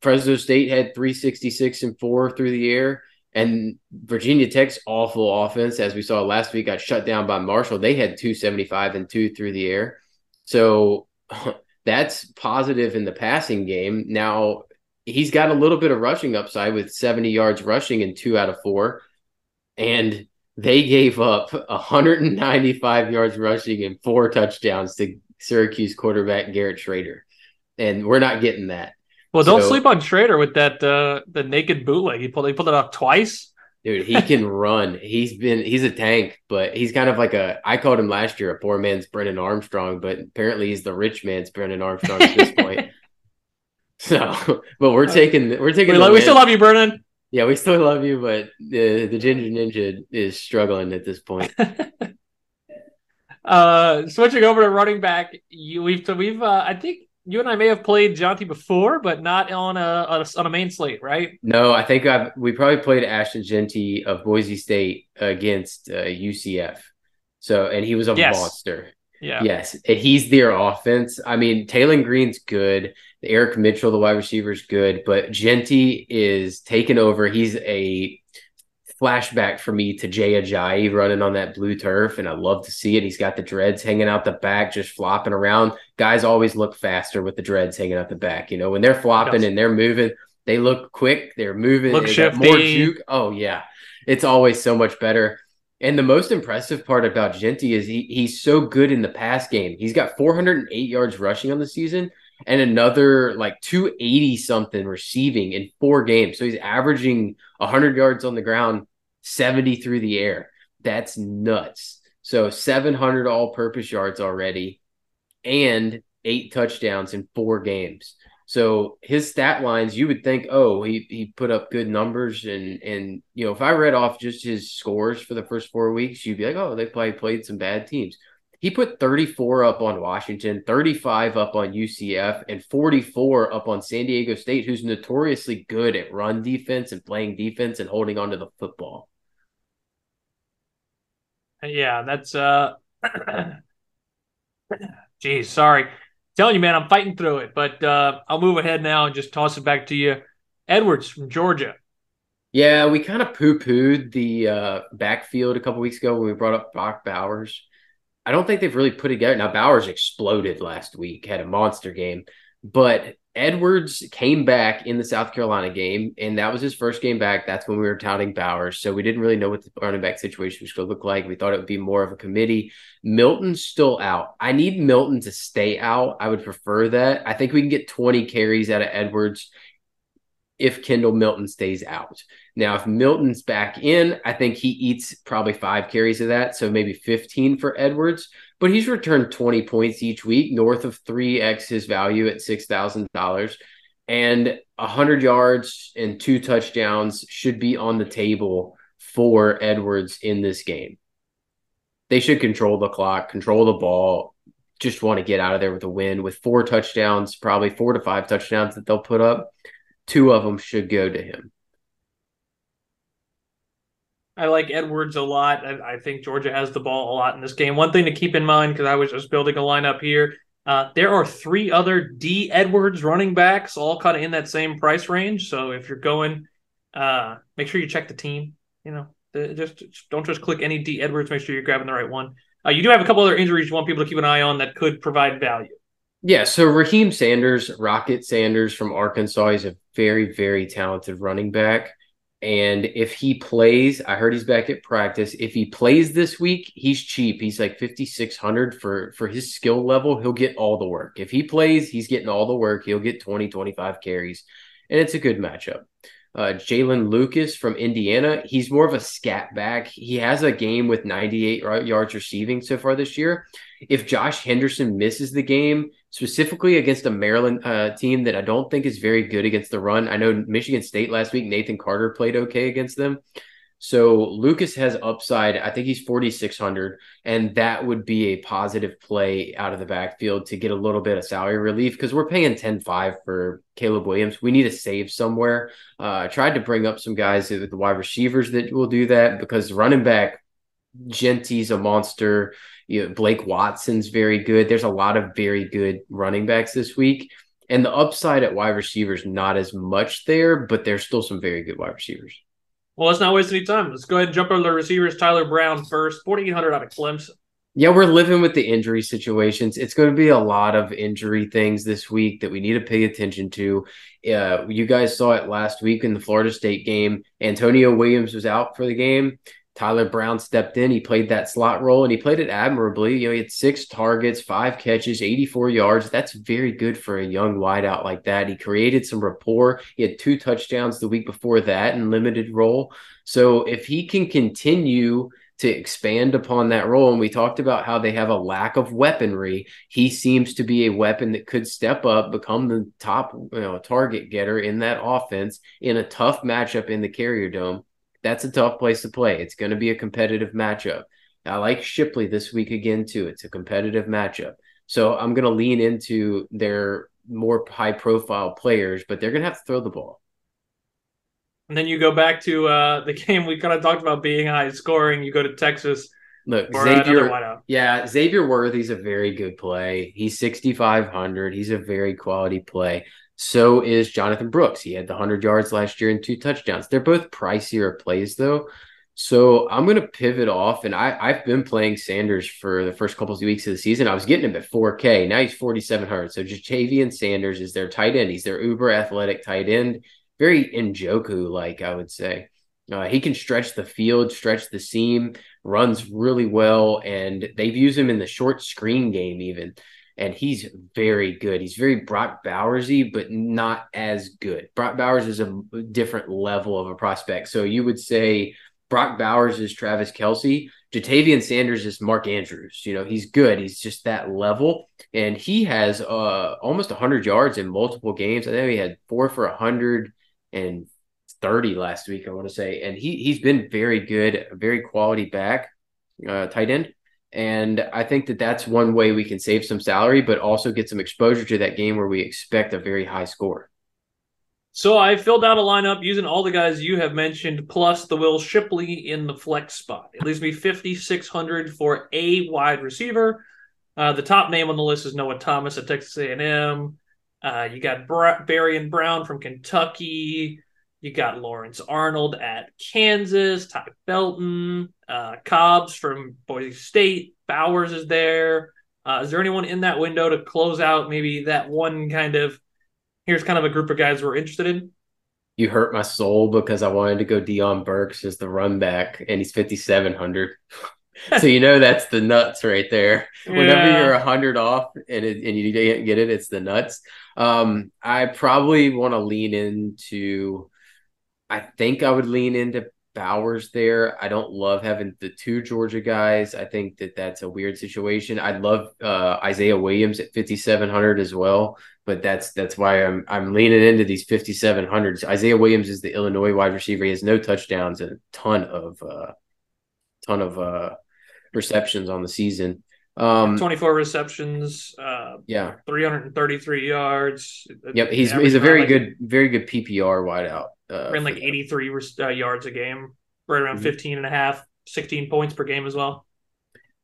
Speaker 2: Fresno State had 366 and four through the air. And Virginia Tech's awful offense, as we saw last week, got shut down by Marshall. They had 275 and two through the air. So that's positive in the passing game. Now he's got a little bit of rushing upside with 70 yards rushing in two out of four. And they gave up 195 yards rushing and four touchdowns to Syracuse quarterback Garrett Shrader. And we're not getting that.
Speaker 1: Well, don't so, sleep on Shrader with that uh the naked bootleg. He pulled he pulled it off twice.
Speaker 2: Dude, he can run. He's been he's a tank, but he's kind of like a I called him last year a poor man's Brennan Armstrong, but apparently he's the rich man's Brennan Armstrong at this point. So, but we're taking we're taking.
Speaker 1: We, we still love you, Brennan.
Speaker 2: Yeah, we still love you, but the the Ginger Ninja is struggling at this point.
Speaker 1: uh, switching over to running back, you we've we've uh, I think you and I may have played Jeanty before, but not on a, on a main slate, right?
Speaker 2: No, I think I've we probably played Ashton Jeanty of Boise State against uh, UCF. So, and he was a yes. monster.
Speaker 1: Yeah.
Speaker 2: Yes, and he's their offense. I mean, Taylen Green's good. Eric Mitchell, the wide receiver, is good, but Jeanty is taking over. He's a flashback for me to Jay Ajayi running on that blue turf, and I love to see it. He's got the dreads hanging out the back, just flopping around. Guys always look faster with the dreads hanging out the back. You know, when they're flopping and they're moving, they look quick. They're moving.
Speaker 1: Look
Speaker 2: they
Speaker 1: shifty. More juke.
Speaker 2: Oh yeah, it's always so much better. And the most impressive part about Jeanty is he he's so good in the pass game. He's got 408 yards rushing on the season and another like 280 something receiving in four games. So he's averaging 100 yards on the ground, 70 through the air. That's nuts. So 700 all purpose yards already and eight touchdowns in four games. So his stat lines, you would think, oh, he he put up good numbers, and and you know, if I read off just his scores for the first four weeks, you'd be like, oh, they probably played some bad teams. He put 34 up on Washington, 35 up on UCF, and 44 up on San Diego State, who's notoriously good at run defense and playing defense and holding onto the football.
Speaker 1: Yeah, that's uh geez, sorry. telling you, man, I'm fighting through it. But uh I'll move ahead now and just toss it back to you. Edwards from Georgia.
Speaker 2: Yeah, we kind of poo-pooed the uh backfield a couple weeks ago when we brought up Brock Bowers. I don't think they've really put together. Now Bowers exploded last week, had a monster game, but Edwards came back in the South Carolina game, and that was his first game back. That's when we were touting Bowers, so we didn't really know what the running back situation was going to look like. We thought it would be more of a committee. Milton's still out. I need Milton to stay out. I would prefer that. I think we can get 20 carries out of Edwards if Kendall Milton stays out. Now, if Milton's back in, I think he eats probably five carries of that. So maybe 15 for Edwards, but he's returned 20 points each week, north of 3x his value at $6,000. And 100 yards and two touchdowns should be on the table for Edwards in this game. They should control the clock, control the ball, just want to get out of there with a win with four touchdowns, probably four to five touchdowns that they'll put up. Two of them should go to him.
Speaker 1: I like Edwards a lot. I, I, think Georgia has the ball a lot in this game. One thing to keep in mind, because I was just building a lineup here, uh, there are three other D Edwards running backs, all kind of in that same price range. So if you're going, uh, make sure you check the team. You know, the, just, just, don't just click any D Edwards. Make sure you're grabbing the right one. Uh, you do have a couple other injuries you want people to keep an eye on that could provide value.
Speaker 2: Yeah, so Raheim Sanders, Rocket Sanders from Arkansas, he's a very, very talented running back. And if he plays, I heard he's back at practice. If he plays this week, he's cheap. He's like 5600 for for his skill level. He'll get all the work. If he plays, he's getting all the work. He'll get 20, 25 carries. And it's a good matchup. Uh, Jaylin Lucas from Indiana, he's more of a scat back. He has a game with 98 yards receiving so far this year. If Josh Henderson misses the game, specifically against a Maryland uh, team that I don't think is very good against the run. I know Michigan State last week, Nathan Carter played okay against them. So Lucas has upside. I think he's 4,600, and that would be a positive play out of the backfield to get a little bit of salary relief because we're paying 10 5 for Caleb Williams. We need to save somewhere. Uh, I tried to bring up some guys with the wide receivers that will do that because running back Jeanty's a monster. You know, Blake Watson's very good. There's a lot of very good running backs this week. And the upside at wide receivers, not as much there, but there's still some very good wide receivers.
Speaker 1: Well, let's not waste any time. Let's go ahead and jump over the receivers. Tyler Brown first, 4,800 out of Clemson.
Speaker 2: Yeah, we're living with the injury situations. It's going to be a lot of injury things this week that we need to pay attention to. Uh, you guys saw it last week in the Florida State game. Antonio Williams was out for the game Tyler Brown stepped in. He played that slot role and he played it admirably. You know, he had six targets, five catches, 84 yards. That's very good for a young wideout like that. He created some rapport. He had two touchdowns the week before that in limited role. So if he can continue to expand upon that role, and we talked about how they have a lack of weaponry, he seems to be a weapon that could step up, become the top you know, target getter in that offense in a tough matchup in the Carrier Dome that's a tough place to play. It's going to be a competitive matchup. I like Shipley this week again too. It's a competitive matchup. So I'm going to lean into their more high profile players, but they're going to have to throw the ball.
Speaker 1: And then you go back to uh, the game we kind of talked about being high scoring. You go to Texas.
Speaker 2: Look, Xavier, yeah, Xavier Worthy's a very good play. He's 6,500. He's a very quality play. So is Jonathan Brooks. He had the 100 yards last year and two touchdowns. They're both pricier plays, though. So I'm going to pivot off, and I, I've been playing Sanders for the first couple of weeks of the season. I was getting him at 4K. Now he's 4,700. So Ja'Tavion Sanders is their tight end. He's their uber athletic tight end. Very Njoku like, I would say. Uh, he can stretch the field, stretch the seam, runs really well, and they've used him in the short screen game even and he's very good. He's very Brock Bowersy, but not as good. Brock Bowers is a different level of a prospect. So you would say Brock Bowers is Travis Kelce. Ja'Tavion Sanders is Mark Andrews. You know, he's good. He's just that level. And he has uh, almost 100 yards in multiple games. I think he had four for 130 last week, I want to say. And he, he's been very good, very quality back, uh, tight end. And I think that that's one way we can save some salary, but also get some exposure to that game where we expect a very high score.
Speaker 1: So I filled out a lineup using all the guys you have mentioned, plus the Will Shipley in the flex spot. It leaves me 5,600 for a wide receiver. Uh, the top name on the list is Noah Thomas at Texas A&M. Uh, you got Bra- and Brown from Kentucky. You got Lawrence Arnold at Kansas, Ty Belton, uh, Cobbs from Boise State, Bowers is there. Uh, is there anyone in that window to close out maybe that one kind of here's kind of a group of guys we're interested in?
Speaker 2: You hurt my soul because I wanted to go Deion Burks as the run back, and he's 5,700. so you know that's the nuts right there. Yeah. Whenever you're a hundred off and it, and you didn't get it, it's the nuts. Um, I probably want to lean into I think I would lean into Bowers there. I don't love having the two Georgia guys. I think that that's a weird situation. I'd love uh, Isaiah Williams at 5700 as well, but that's that's why I'm I'm leaning into these 5700s. Isaiah Williams is the Illinois wide receiver. He has no touchdowns and a ton of uh ton of uh receptions on the season.
Speaker 1: Um, 24 receptions, uh,
Speaker 2: yeah,
Speaker 1: 333 yards.
Speaker 2: Yep, he's he's a very good, very good PPR wideout.
Speaker 1: Uh, ran like 83 uh, yards a game, right around mm-hmm. 15 and a half, 16 points per game as well.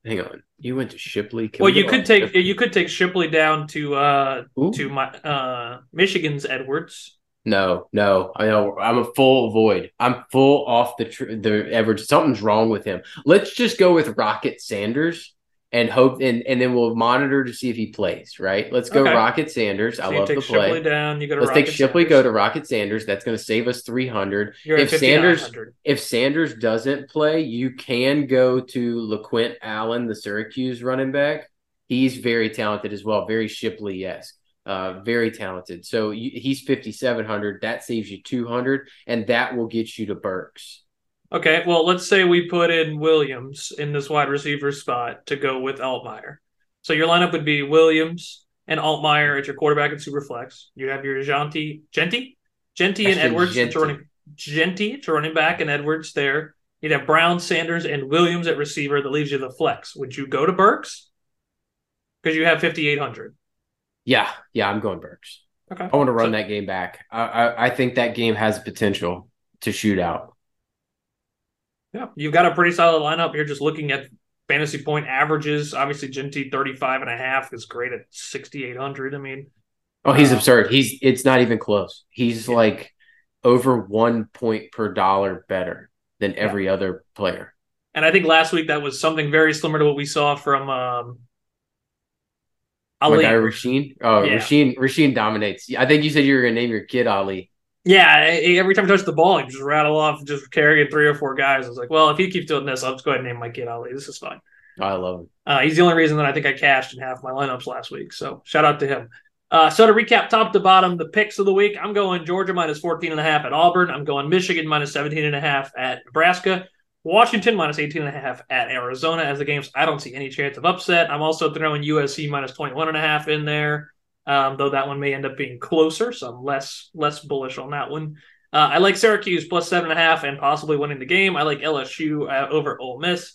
Speaker 2: Hang on, you went to Shipley.
Speaker 1: Can well, you could take Shipley? you could take Shipley down to uh Ooh. to my uh Michigan's Edwards.
Speaker 2: No, no, I know I'm a full void. I'm full off the tr- the average. Something's wrong with him. Let's just go with Rocket Sanders and hope and, and then we'll monitor to see if he plays. Right? Let's go okay. Rocket Sanders. So I love the play.
Speaker 1: Shipley down. You go to
Speaker 2: Let's
Speaker 1: Rocket
Speaker 2: take Shipley. Sanders. Go to Rocket Sanders. That's going to save us three hundred. If Sanders if Sanders doesn't play, you can go to LeQuint Allen, the Syracuse running back. He's very talented as well. Very Shipley esque. Uh, very talented. So you, he's 5,700. That saves you 200, and that will get you to Burks.
Speaker 1: Okay, well, let's say we put in Williams in this wide receiver spot to go with Altmyer. So your lineup would be Williams and Altmyer at your quarterback and super flex. You have your Jeanty, Jeanty, Jeanty and Edwards Jeanty. to running Jeanty to running back and Edwards there. You'd have Brown, Sanders, and Williams at receiver. That leaves you the flex. Would you go to Burks? Because you have fifty eight hundred.
Speaker 2: Yeah, yeah, I'm going Burks. Okay, I want to run so, that game back. I, I I think that game has potential to shoot out.
Speaker 1: Yeah, you've got a pretty solid lineup here. Just looking at fantasy point averages, obviously Jeanty 35 and a half is great at 6,800. I mean,
Speaker 2: oh, he's uh, absurd. He's it's not even close. He's yeah. like over one point per dollar better than every yeah. other player.
Speaker 1: And I think last week that was something very similar to what we saw from um,
Speaker 2: Ali. My guy Rasheen. Oh, yeah. Rasheen. Rasheen dominates. I think you said you were gonna name your kid Ali.
Speaker 1: Yeah, every time he touched the ball, he just rattle off, just carrying three or four guys. I was like, well, if he keeps doing this, I'll just go ahead and name my kid Ali. This is fine.
Speaker 2: I love him.
Speaker 1: Uh, he's the only reason that I think I cashed in half my lineups last week. So shout out to him. Uh, so to recap top to bottom, the picks of the week, I'm going Georgia minus 14 and a half at Auburn. I'm going Michigan minus 17 and a half at Nebraska. Washington minus 18 and a half at Arizona as the games I don't see any chance of upset. I'm also throwing USC minus 21 and a half in there. Um, though that one may end up being closer, so I'm less less bullish on that one. Uh, I like Syracuse plus seven and a half and possibly winning the game. I like LSU uh, over Ole Miss.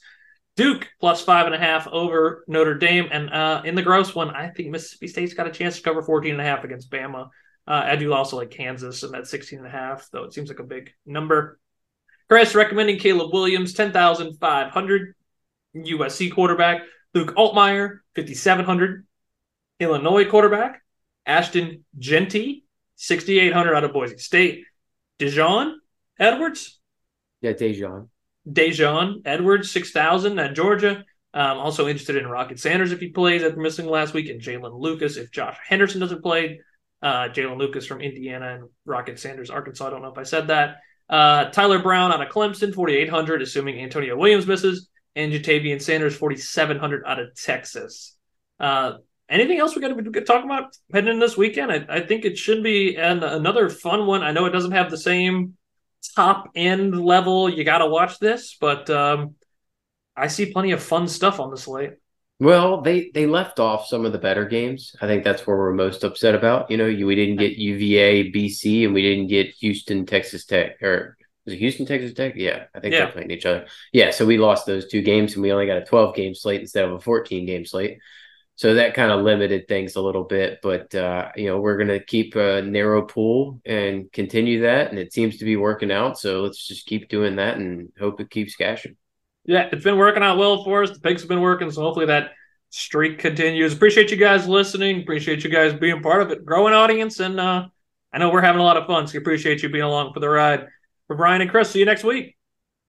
Speaker 1: Duke plus five and a half over Notre Dame. And uh, in the gross one, I think Mississippi State's got a chance to cover 14 and a half against Bama. Uh, I do also like Kansas and that 16 and a half, though it seems like a big number. Chris recommending Caleb Williams, 10,500. USC quarterback. Luke Altmyer, 5,700. Illinois quarterback. Ashton Jeanty, 6,800 out of Boise State. Daijun Edwards.
Speaker 2: Yeah, Daijun.
Speaker 1: Daijun Edwards, 6,000 at Georgia. Um, also interested in Rocket Sanders if he plays after missing last week, and Jaylin Lucas if Josh Henderson doesn't play. Uh, Jaylin Lucas from Indiana and Rocket Sanders, Arkansas. I don't know if I said that. Uh, Tyler Brown out of Clemson, 4,800, assuming Antonio Williams misses. And Ja'Tavion Sanders, 4,700 out of Texas. Uh, anything else we got to talk about heading in this weekend? I, I think it should be an, another fun one. I know it doesn't have the same top end level. You got to watch this, but um, I see plenty of fun stuff on the slate.
Speaker 2: Well, they they left off some of the better games. I think that's where we're most upset about. You know, you, we didn't get UVA, BC, and we didn't get Houston, Texas Tech, or was it Houston, Texas Tech? Yeah, I think yeah. they're playing each other. Yeah, so we lost those two games, and we only got a 12 game slate instead of a 14 game slate. So that kind of limited things a little bit, but uh, you know we're gonna keep a narrow pool and continue that, and it seems to be working out. So let's just keep doing that and hope it keeps cashing.
Speaker 1: Yeah, it's been working out well for us. The pigs have been working, so hopefully that streak continues. Appreciate you guys listening. Appreciate you guys being part of it. Growing audience, and uh, I know we're having a lot of fun. So appreciate you being along for the ride. For Brian and Chris, see you next week.